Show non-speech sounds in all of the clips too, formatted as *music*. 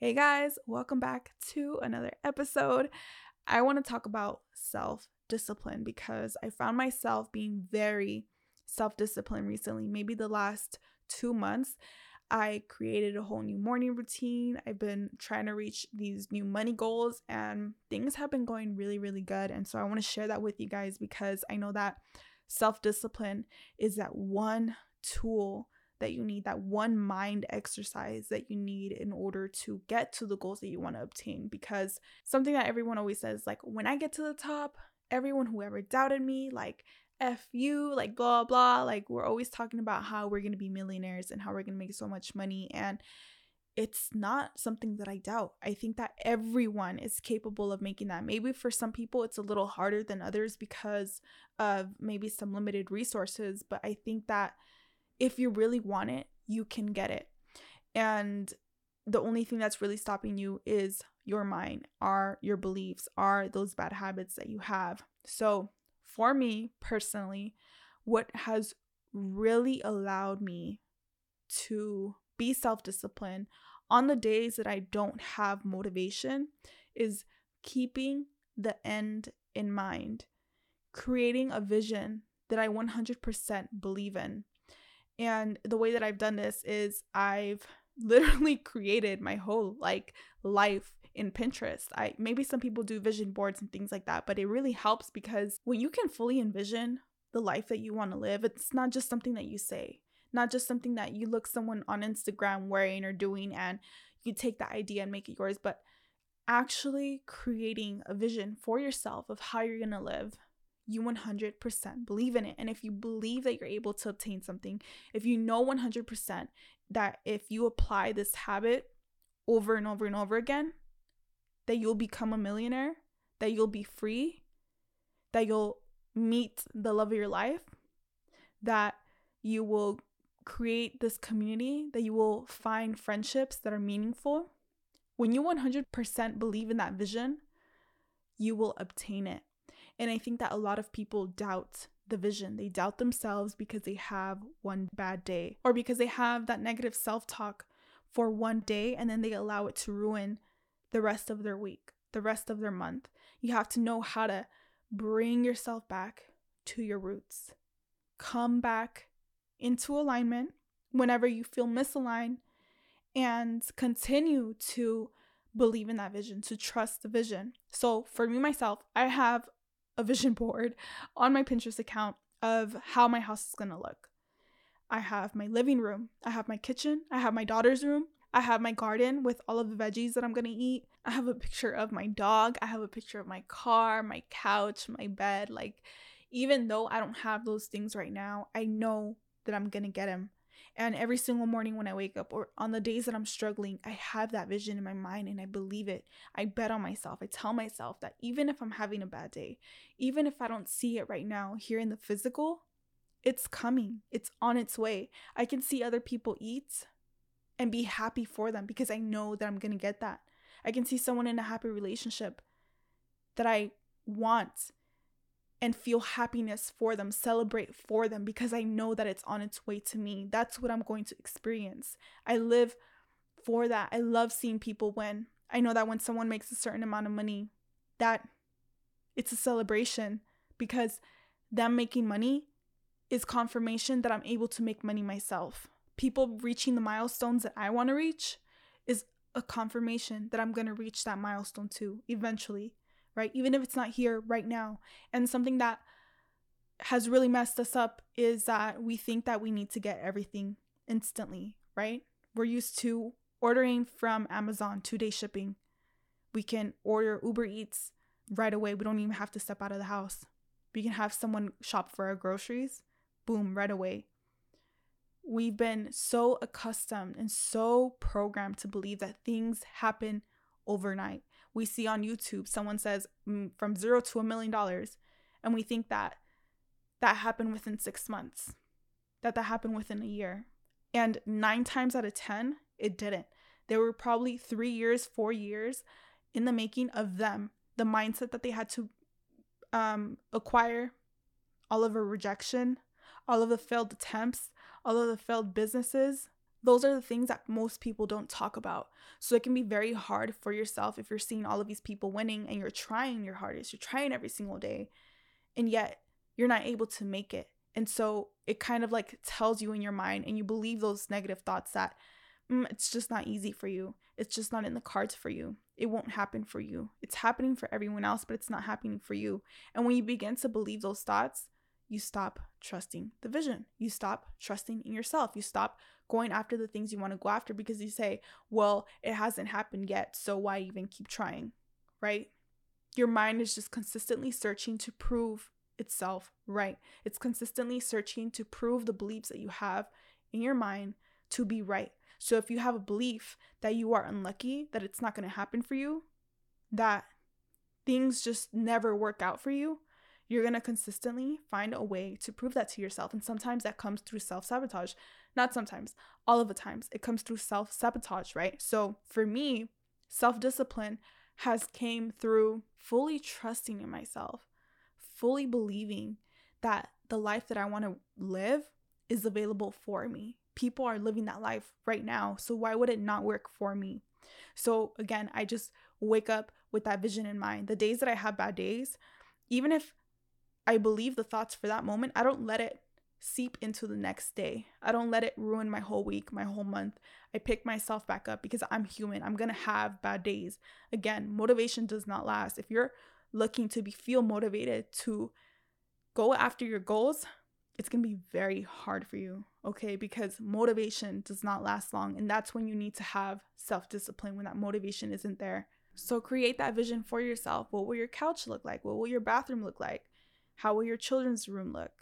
Hey guys, welcome back to another episode. I want to talk about self discipline because I found myself being very self disciplined recently, maybe the last two months. I created a whole new morning routine. I've been trying to reach these new money goals, and things have been going really, really good. And so I want to share that with you guys because I know that self discipline is that one tool that you need, that one mind exercise that you need in order to get to the goals that you want to obtain. Because something that everyone always says, like, when I get to the top, everyone who ever doubted me, like, F you, like, blah, blah. Like, we're always talking about how we're going to be millionaires and how we're going to make so much money. And it's not something that I doubt. I think that everyone is capable of making that. Maybe for some people it's a little harder than others because of maybe some limited resources, but I think that if you really want it, you can get it. And the only thing that's really stopping you is your mind, are your beliefs, are those bad habits that you have. So, for me personally, what has really allowed me to be self disciplined on the days that I don't have motivation is keeping the end in mind, creating a vision that I 100% believe in. And the way that I've done this is I've *laughs* literally created my whole like life in Pinterest. I maybe some people do vision boards and things like that, but it really helps because when you can fully envision the life that you want to live, it's not just something that you say, not just something that you look someone on Instagram wearing or doing and you take that idea and make it yours, but actually creating a vision for yourself of how you're going to live you 100% believe in it. And if you believe that you're able to obtain something, if you know 100% that if you apply this habit over and over and over again, that you'll become a millionaire, that you'll be free, that you'll meet the love of your life, that you will create this community, that you will find friendships that are meaningful. When you 100% believe in that vision, you will obtain it. And I think that a lot of people doubt the vision. They doubt themselves because they have one bad day or because they have that negative self talk for one day and then they allow it to ruin the rest of their week, the rest of their month. You have to know how to bring yourself back to your roots. Come back into alignment whenever you feel misaligned and continue to believe in that vision, to trust the vision. So, for me, myself, I have a vision board on my Pinterest account of how my house is going to look. I have my living room, I have my kitchen, I have my daughter's room, I have my garden with all of the veggies that I'm going to eat. I have a picture of my dog, I have a picture of my car, my couch, my bed. Like, even though I don't have those things right now, I know that I'm going to get them. And every single morning when I wake up, or on the days that I'm struggling, I have that vision in my mind and I believe it. I bet on myself. I tell myself that even if I'm having a bad day, even if I don't see it right now here in the physical, it's coming. It's on its way. I can see other people eat and be happy for them because I know that I'm going to get that. I can see someone in a happy relationship that I want and feel happiness for them, celebrate for them because I know that it's on its way to me. That's what I'm going to experience. I live for that. I love seeing people win. I know that when someone makes a certain amount of money, that it's a celebration because them making money is confirmation that I'm able to make money myself. People reaching the milestones that I want to reach is a confirmation that I'm going to reach that milestone too eventually right? Even if it's not here right now. And something that has really messed us up is that we think that we need to get everything instantly, right? We're used to ordering from Amazon, two day shipping. We can order Uber Eats right away. We don't even have to step out of the house. We can have someone shop for our groceries, boom, right away. We've been so accustomed and so programmed to believe that things happen overnight we see on YouTube someone says mm, from zero to a million dollars, and we think that that happened within six months, that that happened within a year. And nine times out of 10, it didn't. There were probably three years, four years in the making of them, the mindset that they had to um, acquire, all of the rejection, all of the failed attempts, all of the failed businesses, Those are the things that most people don't talk about. So it can be very hard for yourself if you're seeing all of these people winning and you're trying your hardest, you're trying every single day, and yet you're not able to make it. And so it kind of like tells you in your mind, and you believe those negative thoughts that mm, it's just not easy for you. It's just not in the cards for you. It won't happen for you. It's happening for everyone else, but it's not happening for you. And when you begin to believe those thoughts, you stop trusting the vision. You stop trusting in yourself. You stop going after the things you want to go after because you say, well, it hasn't happened yet, so why even keep trying? Right? Your mind is just consistently searching to prove itself right. It's consistently searching to prove the beliefs that you have in your mind to be right. So if you have a belief that you are unlucky, that it's not going to happen for you, that things just never work out for you, you're going to consistently find a way to prove that to yourself. And sometimes that comes through self sabotage. Not sometimes, all of the times. It comes through self sabotage, right? So for me, self discipline has came through fully trusting in myself, fully believing that the life that I want to live is available for me. People are living that life right now. So why would it not work for me? So again, I just wake up with that vision in mind. The days that I have bad days, even if I believe the thoughts for that moment. I don't let it seep into the next day. I don't let it ruin my whole week, my whole month. I pick myself back up because I'm human. I'm going to have bad days. Again, motivation does not last. If you're looking to be feel motivated to go after your goals, it's going to be very hard for you, okay? Because motivation does not last long, and that's when you need to have self-discipline when that motivation isn't there. So create that vision for yourself. What will your couch look like? What will your bathroom look like? How will your children's room look?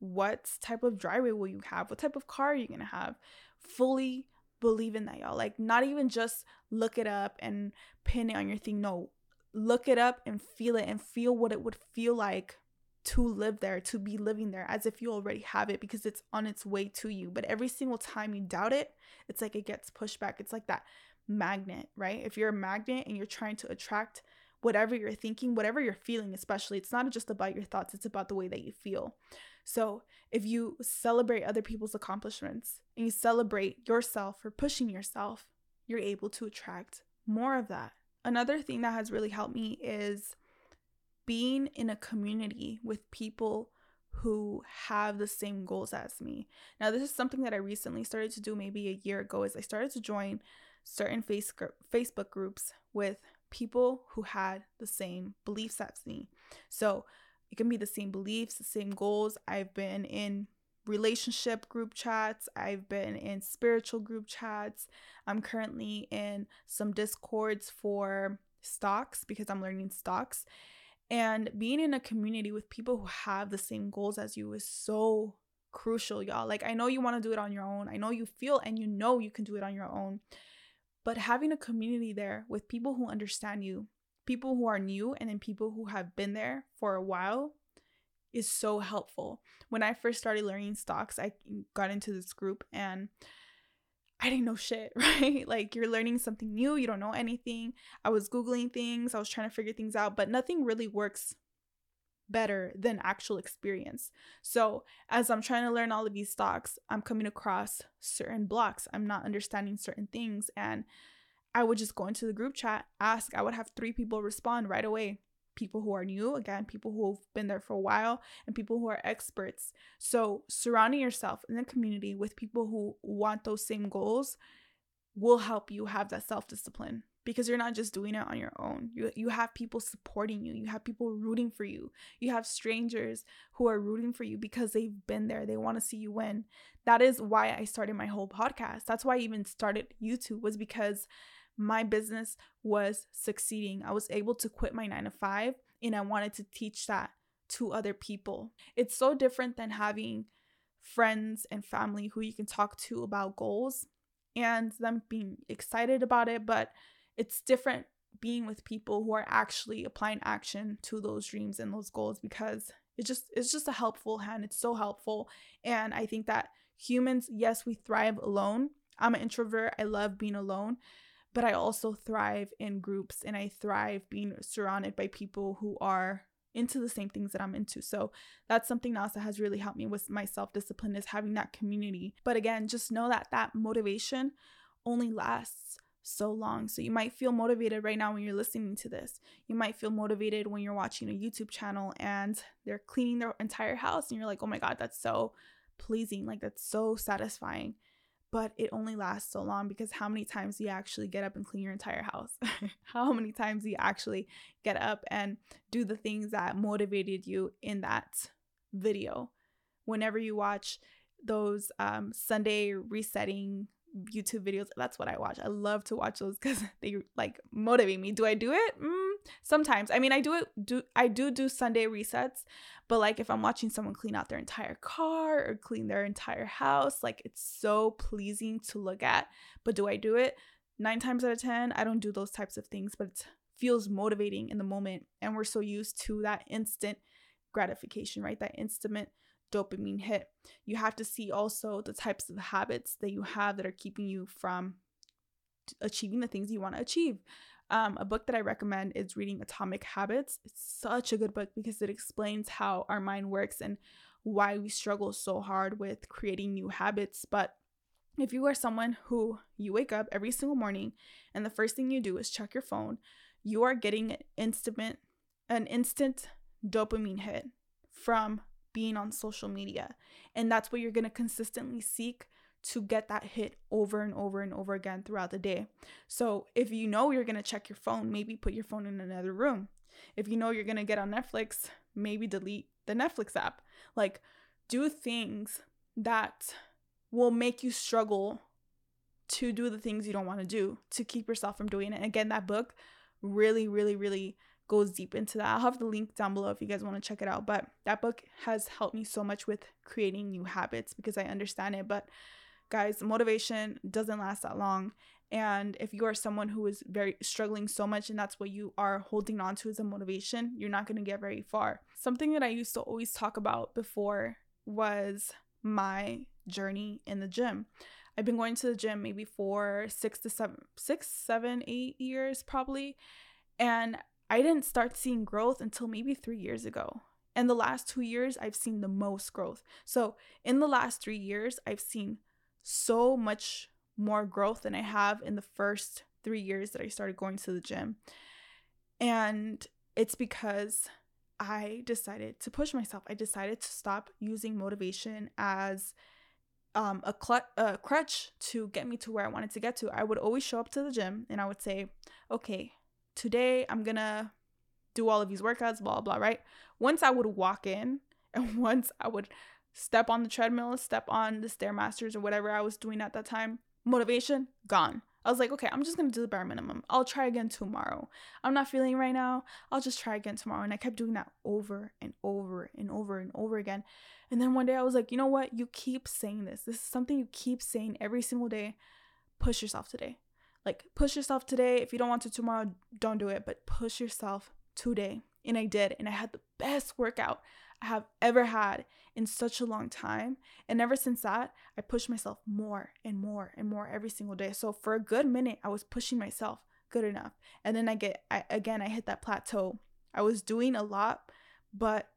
What type of driveway will you have? What type of car are you going to have? Fully believe in that, y'all. Like, not even just look it up and pin it on your thing. No, look it up and feel it and feel what it would feel like to live there, to be living there, as if you already have it because it's on its way to you. But every single time you doubt it, it's like it gets pushed back. It's like that magnet, right? If you're a magnet and you're trying to attract whatever you're thinking, whatever you're feeling, especially, it's not just about your thoughts, it's about the way that you feel. So, if you celebrate other people's accomplishments and you celebrate yourself for pushing yourself, you're able to attract more of that. Another thing that has really helped me is being in a community with people who have the same goals as me. Now, this is something that I recently started to do maybe a year ago is I started to join certain face Facebook groups with people who had the same beliefs as me. So it can be the same beliefs, the same goals. I've been in relationship group chats, I've been in spiritual group chats. I'm currently in some discords for stocks because I'm learning stocks. And being in a community with people who have the same goals as you is so crucial, y'all. Like, I know you want to do it on your own. I know you feel and you know you can do it on your own. But having a community there with people who understand you, people who are new, and then people who have been there for a while is so helpful. When I first started learning stocks, I got into this group and I didn't know shit, *laughs* right? Like you're learning something new, you don't know anything. I was Googling things, I was trying to figure things out, but nothing really works better than actual experience. So, as I'm trying to learn all of these stocks, I'm coming across certain blocks. I'm not understanding certain things. And I would just go into the group chat, ask. I would have three people respond right away people who are new, again, people who've been there for a while, and people who are experts. So, surrounding yourself in the community with people who want those same goals will help you have that self discipline because you're not just doing it on your own. You you have people supporting you. You have people rooting for you. You have strangers who are rooting for you because they've been there. They want to see you win. That is why I started my whole podcast. That's why I even started YouTube was because my business was succeeding. I was able to quit my 9 to 5 and I wanted to teach that to other people. It's so different than having friends and family who you can talk to about goals and them being excited about it, but it's different being with people who are actually applying action to those dreams and those goals because it just it's just a helpful hand it's so helpful and i think that humans yes we thrive alone i'm an introvert i love being alone but i also thrive in groups and i thrive being surrounded by people who are into the same things that I'm into. So that's something else that has really helped me with my self discipline is having that community. But again, just know that that motivation only lasts so long. So you might feel motivated right now when you're listening to this. You might feel motivated when you're watching a YouTube channel and they're cleaning their entire house and you're like, "Oh my god, that's so pleasing. Like that's so satisfying." But it only lasts so long because how many times do you actually get up and clean your entire house? *laughs* how many times do you actually get up and do the things that motivated you in that video? Whenever you watch those um, Sunday resetting YouTube videos. That's what I watch. I love to watch those because *laughs* they like motivate me. Do I do it? Mm, sometimes. I mean, I do it. Do I do do Sunday resets? But like, if I'm watching someone clean out their entire car or clean their entire house, like it's so pleasing to look at. But do I do it? Nine times out of ten, I don't do those types of things. But it feels motivating in the moment, and we're so used to that instant gratification, right? That instant dopamine hit. You have to see also the types of habits that you have that are keeping you from achieving the things you want to achieve. Um, a book that I recommend is reading Atomic Habits. It's such a good book because it explains how our mind works and why we struggle so hard with creating new habits. But if you are someone who you wake up every single morning and the first thing you do is check your phone, you are getting an instant an instant dopamine hit from being on social media. And that's what you're going to consistently seek to get that hit over and over and over again throughout the day. So if you know you're going to check your phone, maybe put your phone in another room. If you know you're going to get on Netflix, maybe delete the Netflix app. Like do things that will make you struggle to do the things you don't want to do to keep yourself from doing it. again, that book really, really, really goes deep into that. I'll have the link down below if you guys want to check it out. But that book has helped me so much with creating new habits because I understand it. But guys, motivation doesn't last that long. And if you are someone who is very struggling so much and that's what you are holding on to as a motivation, you're not going to get very far. Something that I used to always talk about before was my journey in the gym. I've been going to the gym maybe for six to seven, six, seven, eight years probably. And I didn't start seeing growth until maybe three years ago. And the last two years, I've seen the most growth. So, in the last three years, I've seen so much more growth than I have in the first three years that I started going to the gym. And it's because I decided to push myself. I decided to stop using motivation as um, a, cl- a crutch to get me to where I wanted to get to. I would always show up to the gym and I would say, okay, today I'm gonna do all of these workouts, blah, blah, right? Once I would walk in *laughs* and once I would step on the treadmill, step on the Stairmasters or whatever I was doing at that time, motivation gone. I was like, okay, I'm just gonna do the bare minimum. I'll try again tomorrow. I'm not feeling right now. I'll just try again tomorrow. And I kept doing that over and over and over and over again. And then one day I was like, you know what? You keep saying this. This is something you keep saying every single day. Push yourself today. Like, push yourself today. If you don't want to tomorrow, don't do it, but push yourself today. And I did. And I had the best workout I have ever had in such a long time. And ever since that, I pushed myself more and more and more every single day. So for a good minute, I was pushing myself good enough. And then I get, I, again, I hit that plateau. I was doing a lot, but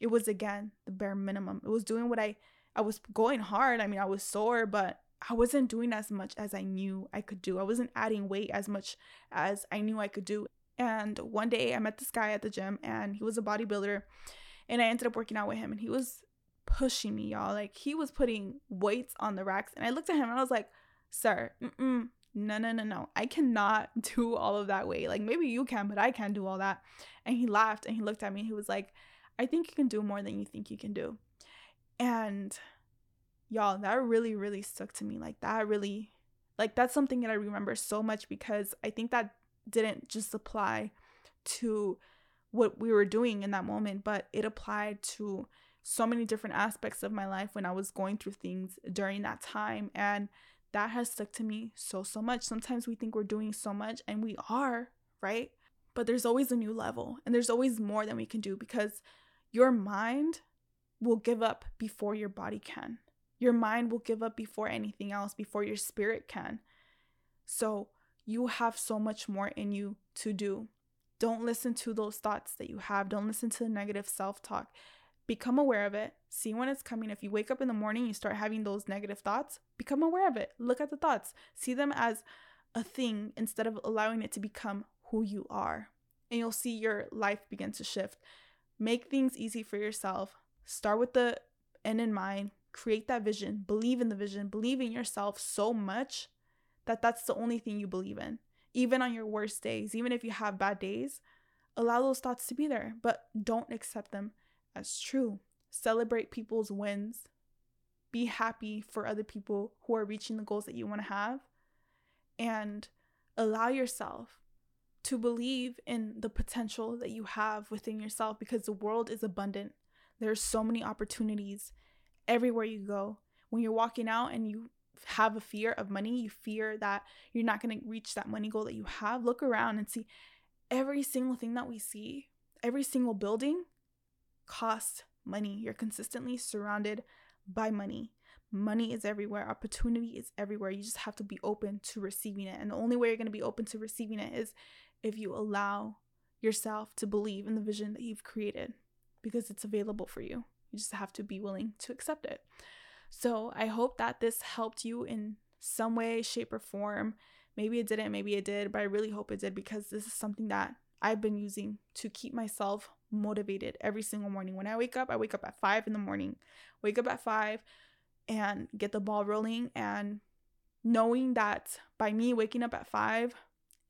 it was again the bare minimum. It was doing what I, I was going hard. I mean, I was sore, but I wasn't doing as much as I knew I could do. I wasn't adding weight as much as I knew I could do. And one day I met this guy at the gym and he was a bodybuilder and I ended up working out with him and he was pushing me, y'all. Like he was putting weights on the racks and I looked at him and I was like, "Sir, mm-mm, no, no, no, no. I cannot *laughs* do all of that weight. Like maybe you can, but I can't do all that." And he laughed and he looked at me. He was like, "I think you can do more than you think you can do." And y'all that really really stuck to me like that really like that's something that i remember so much because i think that didn't just apply to what we were doing in that moment but it applied to so many different aspects of my life when i was going through things during that time and that has stuck to me so so much. Sometimes we think we're doing so much and we are right? But there's always a new level and there's always more than we can do because your mind will give up before your body can your mind will give up before anything else, before your spirit can. So you have so much more in you to do. Don't listen to those thoughts that you have. Don't listen to the negative self talk. Become aware of it. See when it's coming. If you wake up in the morning, you start having those negative thoughts, become aware of it. Look at the thoughts. See them as a thing instead of allowing it to become who you are. And you'll see your life begin to shift. Make things easy for yourself. Start with the end in mind. Create that vision. Believe in the vision. Believe in yourself so much that that's the only thing you believe in. Even on your worst days, even if you have bad days, allow those thoughts to be there, but don't accept them as true. Celebrate people's wins. Be happy for other people who are reaching the goals that you want to have. And allow yourself to believe in the potential that you have within yourself because the world is abundant. There's so many opportunities everywhere you go. When you're walking out and you have a fear of money, you fear that you're not going to reach that money goal that you have, look around and see every single thing that we see, every single building costs money. You're consistently surrounded by money. Money is everywhere, opportunity is everywhere. You just have to be open to receiving it. And the only way you're going to be open to receiving it is if you allow yourself to believe in the vision that you've created because it's available for you. You just have to be willing to accept it. So I hope that this helped you in some way, shape, or form. Maybe it didn't, maybe it did, but I really hope it did because this is something that I've been using to keep myself motivated every single morning. When I wake up, I wake up at five in the morning, wake up at five and get the ball rolling. And knowing that by me waking up at five,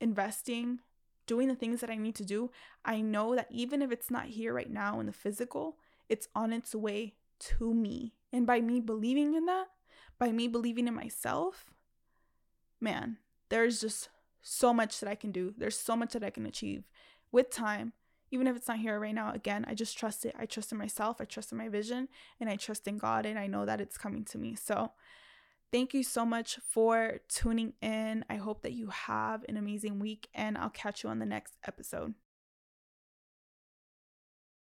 investing, doing the things that I need to do, I know that even if it's not here right now in the physical, it's on its way to me. And by me believing in that, by me believing in myself, man, there's just so much that I can do. There's so much that I can achieve with time. Even if it's not here right now, again, I just trust it. I trust in myself, I trust in my vision, and I trust in God, and I know that it's coming to me. So, thank you so much for tuning in. I hope that you have an amazing week, and I'll catch you on the next episode.